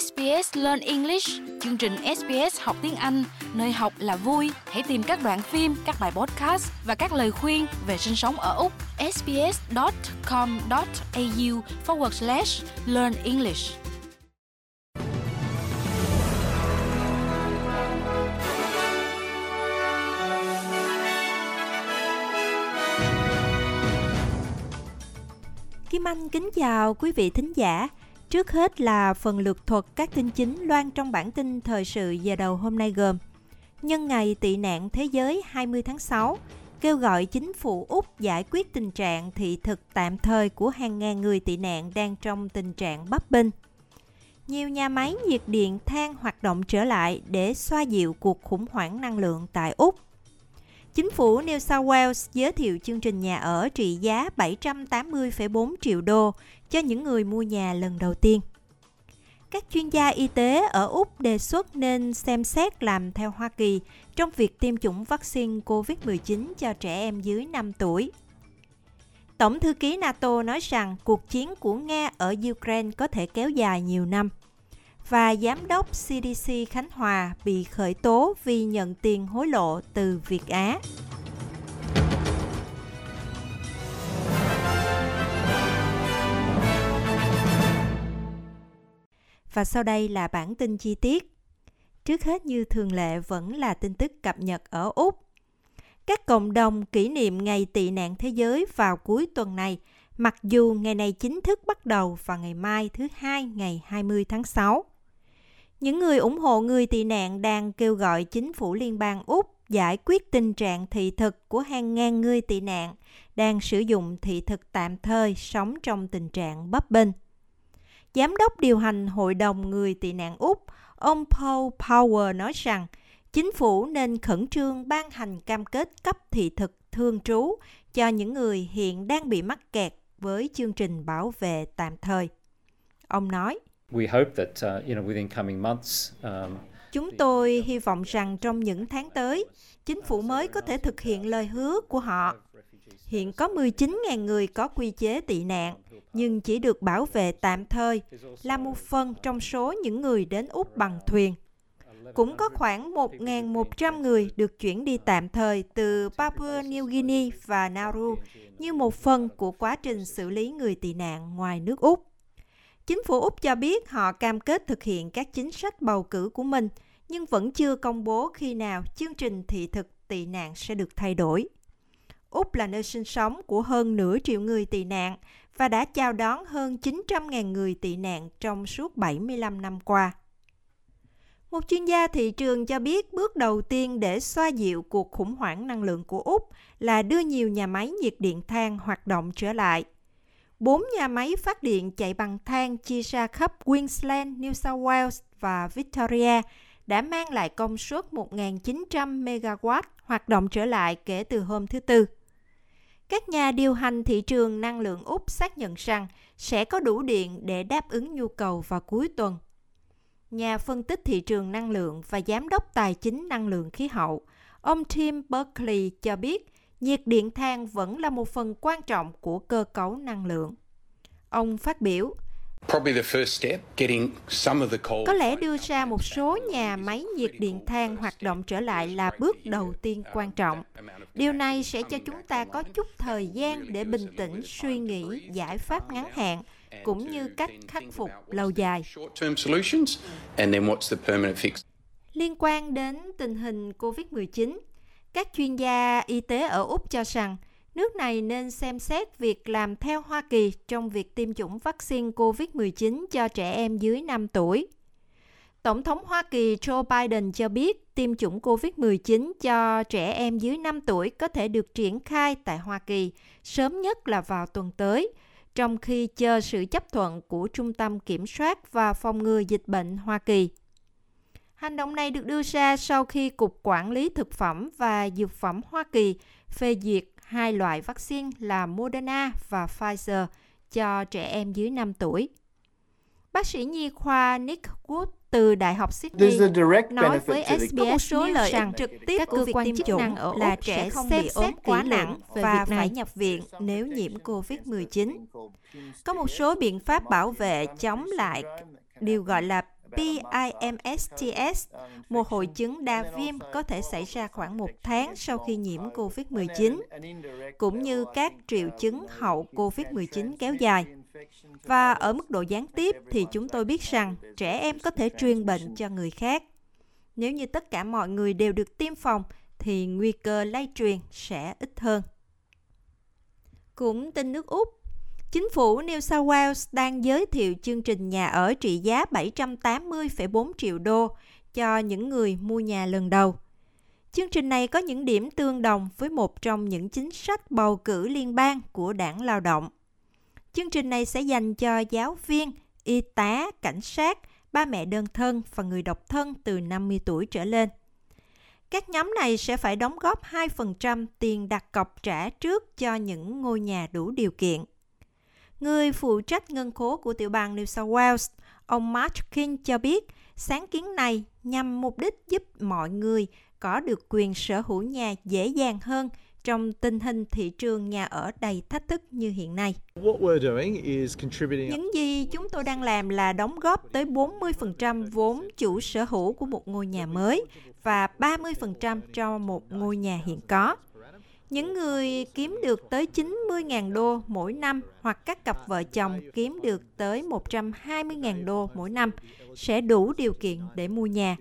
SBS Learn English, chương trình SBS học tiếng Anh, nơi học là vui. Hãy tìm các đoạn phim, các bài podcast và các lời khuyên về sinh sống ở Úc. sbs.com.au forward slash learn English. Kim Anh kính chào quý vị thính giả. Trước hết là phần lược thuật các tin chính loan trong bản tin thời sự giờ đầu hôm nay gồm Nhân ngày tị nạn thế giới 20 tháng 6, kêu gọi chính phủ Úc giải quyết tình trạng thị thực tạm thời của hàng ngàn người tị nạn đang trong tình trạng bấp bênh. Nhiều nhà máy nhiệt điện than hoạt động trở lại để xoa dịu cuộc khủng hoảng năng lượng tại Úc. Chính phủ New South Wales giới thiệu chương trình nhà ở trị giá 780,4 triệu đô cho những người mua nhà lần đầu tiên. Các chuyên gia y tế ở Úc đề xuất nên xem xét làm theo Hoa Kỳ trong việc tiêm chủng vaccine COVID-19 cho trẻ em dưới 5 tuổi. Tổng thư ký NATO nói rằng cuộc chiến của Nga ở Ukraine có thể kéo dài nhiều năm. Và giám đốc CDC Khánh Hòa bị khởi tố vì nhận tiền hối lộ từ Việt Á. Và sau đây là bản tin chi tiết. Trước hết như thường lệ vẫn là tin tức cập nhật ở Úc. Các cộng đồng kỷ niệm Ngày tị nạn thế giới vào cuối tuần này, mặc dù ngày này chính thức bắt đầu vào ngày mai thứ hai ngày 20 tháng 6. Những người ủng hộ người tị nạn đang kêu gọi chính phủ liên bang Úc giải quyết tình trạng thị thực của hàng ngàn người tị nạn đang sử dụng thị thực tạm thời sống trong tình trạng bấp bênh. Giám đốc điều hành Hội đồng Người tị nạn Úc, ông Paul Power nói rằng chính phủ nên khẩn trương ban hành cam kết cấp thị thực thương trú cho những người hiện đang bị mắc kẹt với chương trình bảo vệ tạm thời. Ông nói, We hope that, uh, you know, within coming months, um, Chúng tôi hy vọng rằng trong những tháng tới, chính phủ mới có thể thực hiện lời hứa của họ. Hiện có 19.000 người có quy chế tị nạn, nhưng chỉ được bảo vệ tạm thời, là một phần trong số những người đến Úc bằng thuyền. Cũng có khoảng 1.100 người được chuyển đi tạm thời từ Papua New Guinea và Nauru như một phần của quá trình xử lý người tị nạn ngoài nước Úc. Chính phủ Úc cho biết họ cam kết thực hiện các chính sách bầu cử của mình, nhưng vẫn chưa công bố khi nào chương trình thị thực tị nạn sẽ được thay đổi. Úc là nơi sinh sống của hơn nửa triệu người tị nạn và đã chào đón hơn 900.000 người tị nạn trong suốt 75 năm qua. Một chuyên gia thị trường cho biết bước đầu tiên để xoa dịu cuộc khủng hoảng năng lượng của Úc là đưa nhiều nhà máy nhiệt điện than hoạt động trở lại. Bốn nhà máy phát điện chạy bằng than chia ra khắp Queensland, New South Wales và Victoria đã mang lại công suất 1.900 MW hoạt động trở lại kể từ hôm thứ Tư. Các nhà điều hành thị trường năng lượng Úc xác nhận rằng sẽ có đủ điện để đáp ứng nhu cầu vào cuối tuần. Nhà phân tích thị trường năng lượng và giám đốc tài chính năng lượng khí hậu, ông Tim Berkeley cho biết nhiệt điện than vẫn là một phần quan trọng của cơ cấu năng lượng. Ông phát biểu, có lẽ đưa ra một số nhà máy nhiệt điện than hoạt động trở lại là bước đầu tiên quan trọng. Điều này sẽ cho chúng ta có chút thời gian để bình tĩnh suy nghĩ giải pháp ngắn hạn cũng như cách khắc phục lâu dài. Liên quan đến tình hình COVID-19, các chuyên gia y tế ở Úc cho rằng nước này nên xem xét việc làm theo Hoa Kỳ trong việc tiêm chủng vaccine COVID-19 cho trẻ em dưới 5 tuổi. Tổng thống Hoa Kỳ Joe Biden cho biết tiêm chủng COVID-19 cho trẻ em dưới 5 tuổi có thể được triển khai tại Hoa Kỳ sớm nhất là vào tuần tới, trong khi chờ sự chấp thuận của Trung tâm Kiểm soát và Phòng ngừa Dịch bệnh Hoa Kỳ. Hành động này được đưa ra sau khi Cục Quản lý Thực phẩm và Dược phẩm Hoa Kỳ phê duyệt hai loại vaccine là Moderna và Pfizer cho trẻ em dưới 5 tuổi. Bác sĩ nhi khoa Nick Wood từ Đại học Sydney nói với SBS số lợi ích trực tiếp các cơ quan chức năng ở là trẻ không bị ốm quá nặng và phải nhập viện nếu nhiễm COVID-19. Có một số biện pháp bảo vệ chống lại điều gọi là PIMSTS, một hội chứng đa viêm có thể xảy ra khoảng một tháng sau khi nhiễm COVID-19, cũng như các triệu chứng hậu COVID-19 kéo dài. Và ở mức độ gián tiếp thì chúng tôi biết rằng trẻ em có thể truyền bệnh cho người khác. Nếu như tất cả mọi người đều được tiêm phòng thì nguy cơ lây truyền sẽ ít hơn. Cũng tin nước Úc, Chính phủ New South Wales đang giới thiệu chương trình nhà ở trị giá 780,4 triệu đô cho những người mua nhà lần đầu. Chương trình này có những điểm tương đồng với một trong những chính sách bầu cử liên bang của đảng lao động. Chương trình này sẽ dành cho giáo viên, y tá, cảnh sát, ba mẹ đơn thân và người độc thân từ 50 tuổi trở lên. Các nhóm này sẽ phải đóng góp 2% tiền đặt cọc trả trước cho những ngôi nhà đủ điều kiện. Người phụ trách ngân khố của tiểu bang New South Wales, ông Mark King cho biết sáng kiến này nhằm mục đích giúp mọi người có được quyền sở hữu nhà dễ dàng hơn trong tình hình thị trường nhà ở đầy thách thức như hiện nay. Những gì chúng tôi đang làm là đóng góp tới 40% vốn chủ sở hữu của một ngôi nhà mới và 30% cho một ngôi nhà hiện có. Những người kiếm được tới 90.000 đô mỗi năm hoặc các cặp vợ chồng kiếm được tới 120.000 đô mỗi năm sẽ đủ điều kiện để mua nhà.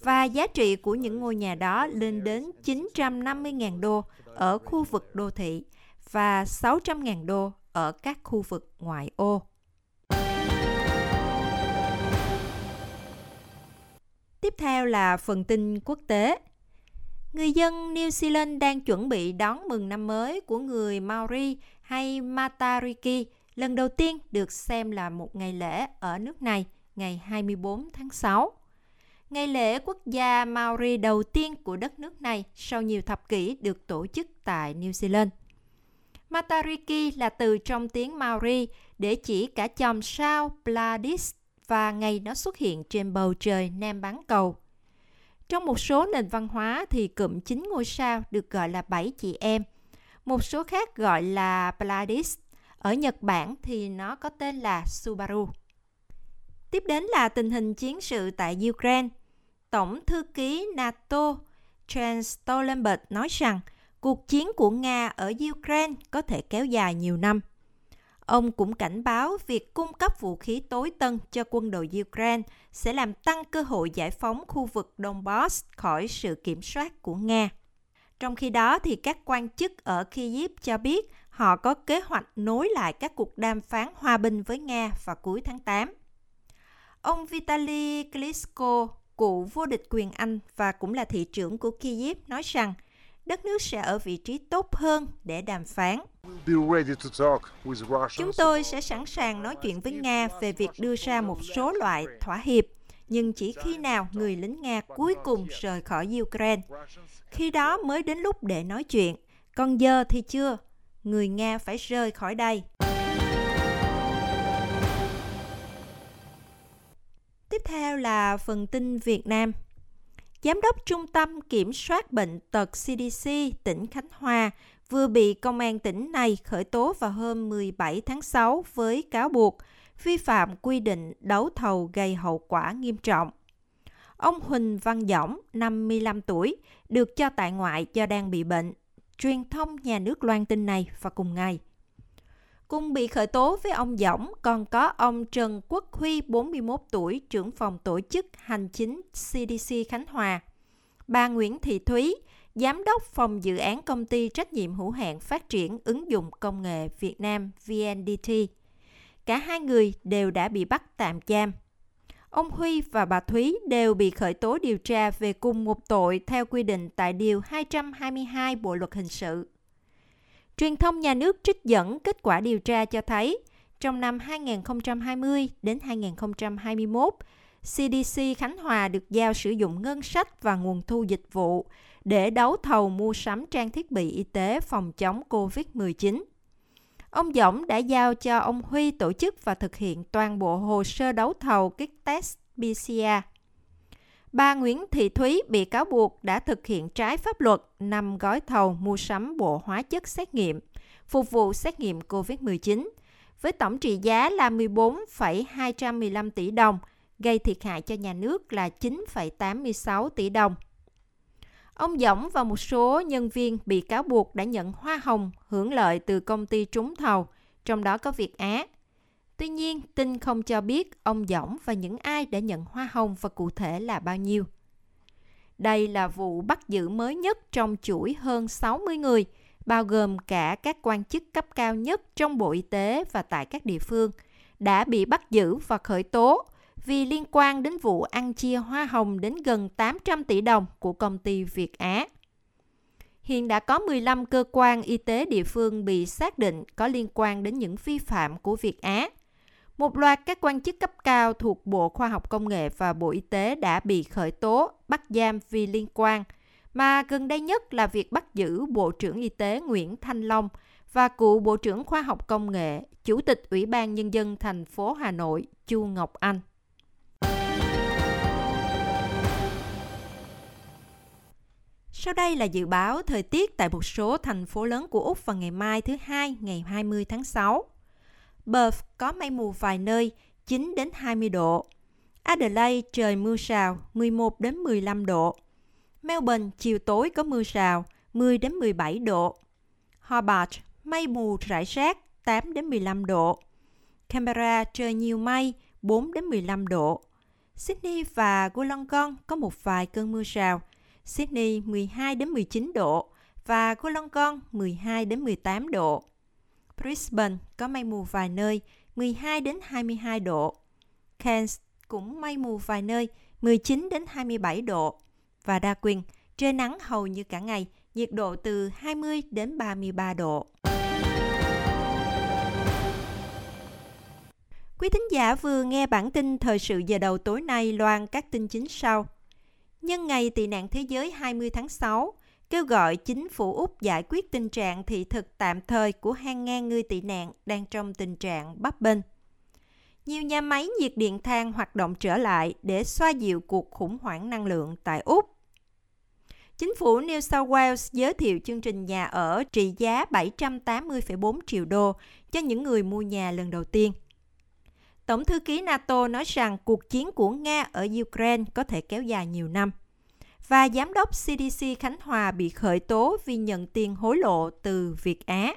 Và giá trị của những ngôi nhà đó lên đến 950.000 đô ở khu vực đô thị và 600.000 đô ở các khu vực ngoại ô. Tiếp theo là phần tin quốc tế. Người dân New Zealand đang chuẩn bị đón mừng năm mới của người Maori hay Matariki, lần đầu tiên được xem là một ngày lễ ở nước này, ngày 24 tháng 6. Ngày lễ quốc gia Maori đầu tiên của đất nước này sau nhiều thập kỷ được tổ chức tại New Zealand. Matariki là từ trong tiếng Maori để chỉ cả chòm sao, Pleiades và ngày nó xuất hiện trên bầu trời Nam bán cầu. Trong một số nền văn hóa thì cụm chín ngôi sao được gọi là bảy chị em. Một số khác gọi là Pleiades. Ở Nhật Bản thì nó có tên là Subaru. Tiếp đến là tình hình chiến sự tại Ukraine. Tổng thư ký NATO Jens Stoltenberg nói rằng cuộc chiến của Nga ở Ukraine có thể kéo dài nhiều năm. Ông cũng cảnh báo việc cung cấp vũ khí tối tân cho quân đội Ukraine sẽ làm tăng cơ hội giải phóng khu vực Donbass khỏi sự kiểm soát của Nga. Trong khi đó, thì các quan chức ở Kyiv cho biết họ có kế hoạch nối lại các cuộc đàm phán hòa bình với Nga vào cuối tháng 8. Ông Vitaly Klitschko, cựu vô địch quyền Anh và cũng là thị trưởng của Kyiv, nói rằng đất nước sẽ ở vị trí tốt hơn để đàm phán. Chúng tôi sẽ sẵn sàng nói chuyện với Nga về việc đưa ra một số loại thỏa hiệp, nhưng chỉ khi nào người lính Nga cuối cùng rời khỏi Ukraine. Khi đó mới đến lúc để nói chuyện, còn giờ thì chưa. Người Nga phải rời khỏi đây. Tiếp theo là phần tin Việt Nam. Giám đốc Trung tâm Kiểm soát Bệnh tật CDC tỉnh Khánh Hòa vừa bị công an tỉnh này khởi tố vào hôm 17 tháng 6 với cáo buộc vi phạm quy định đấu thầu gây hậu quả nghiêm trọng. Ông Huỳnh Văn Dõng, 55 tuổi, được cho tại ngoại do đang bị bệnh. Truyền thông nhà nước loan tin này vào cùng ngày. Cùng bị khởi tố với ông Dõng còn có ông Trần Quốc Huy, 41 tuổi, trưởng phòng tổ chức hành chính CDC Khánh Hòa. Bà Nguyễn Thị Thúy, Giám đốc phòng dự án công ty trách nhiệm hữu hạn phát triển ứng dụng công nghệ Việt Nam VNDT. Cả hai người đều đã bị bắt tạm giam. Ông Huy và bà Thúy đều bị khởi tố điều tra về cùng một tội theo quy định tại Điều 222 Bộ Luật Hình sự. Truyền thông nhà nước trích dẫn kết quả điều tra cho thấy, trong năm 2020 đến 2021, CDC Khánh Hòa được giao sử dụng ngân sách và nguồn thu dịch vụ để đấu thầu mua sắm trang thiết bị y tế phòng chống COVID-19. Ông Dõng đã giao cho ông Huy tổ chức và thực hiện toàn bộ hồ sơ đấu thầu kit test PCR. Bà Nguyễn Thị Thúy bị cáo buộc đã thực hiện trái pháp luật năm gói thầu mua sắm bộ hóa chất xét nghiệm, phục vụ xét nghiệm COVID-19, với tổng trị giá là 14,215 tỷ đồng, gây thiệt hại cho nhà nước là 9,86 tỷ đồng. Ông Dõng và một số nhân viên bị cáo buộc đã nhận hoa hồng hưởng lợi từ công ty trúng thầu, trong đó có Việt Á. Tuy nhiên, tin không cho biết ông Dõng và những ai đã nhận hoa hồng và cụ thể là bao nhiêu. Đây là vụ bắt giữ mới nhất trong chuỗi hơn 60 người, bao gồm cả các quan chức cấp cao nhất trong Bộ Y tế và tại các địa phương, đã bị bắt giữ và khởi tố vì liên quan đến vụ ăn chia hoa hồng đến gần 800 tỷ đồng của công ty Việt Á. Hiện đã có 15 cơ quan y tế địa phương bị xác định có liên quan đến những vi phạm của Việt Á. Một loạt các quan chức cấp cao thuộc Bộ Khoa học Công nghệ và Bộ Y tế đã bị khởi tố, bắt giam vì liên quan, mà gần đây nhất là việc bắt giữ Bộ trưởng Y tế Nguyễn Thanh Long và cựu Bộ trưởng Khoa học Công nghệ, Chủ tịch Ủy ban Nhân dân thành phố Hà Nội Chu Ngọc Anh. Sau đây là dự báo thời tiết tại một số thành phố lớn của Úc vào ngày mai thứ hai, ngày 20 tháng 6. Perth có mây mù vài nơi, 9 đến 20 độ. Adelaide trời mưa rào, 11 đến 15 độ. Melbourne chiều tối có mưa rào, 10 đến 17 độ. Hobart mây mù rải rác, 8 đến 15 độ. Canberra trời nhiều mây, 4 đến 15 độ. Sydney và Wollongong có một vài cơn mưa rào, Sydney 12 đến 19 độ và Wollongong 12 đến 18 độ. Brisbane có mây mù vài nơi, 12 đến 22 độ. Cairns cũng mây mù vài nơi, 19 đến 27 độ. Và Darwin trời nắng hầu như cả ngày, nhiệt độ từ 20 đến 33 độ. Quý thính giả vừa nghe bản tin thời sự giờ đầu tối nay loan các tin chính sau nhân ngày tị nạn thế giới 20 tháng 6, kêu gọi chính phủ Úc giải quyết tình trạng thị thực tạm thời của hàng ngàn người tị nạn đang trong tình trạng bấp bênh. Nhiều nhà máy nhiệt điện than hoạt động trở lại để xoa dịu cuộc khủng hoảng năng lượng tại Úc. Chính phủ New South Wales giới thiệu chương trình nhà ở trị giá 780,4 triệu đô cho những người mua nhà lần đầu tiên. Tổng thư ký NATO nói rằng cuộc chiến của Nga ở Ukraine có thể kéo dài nhiều năm. Và giám đốc CDC Khánh Hòa bị khởi tố vì nhận tiền hối lộ từ Việt Á.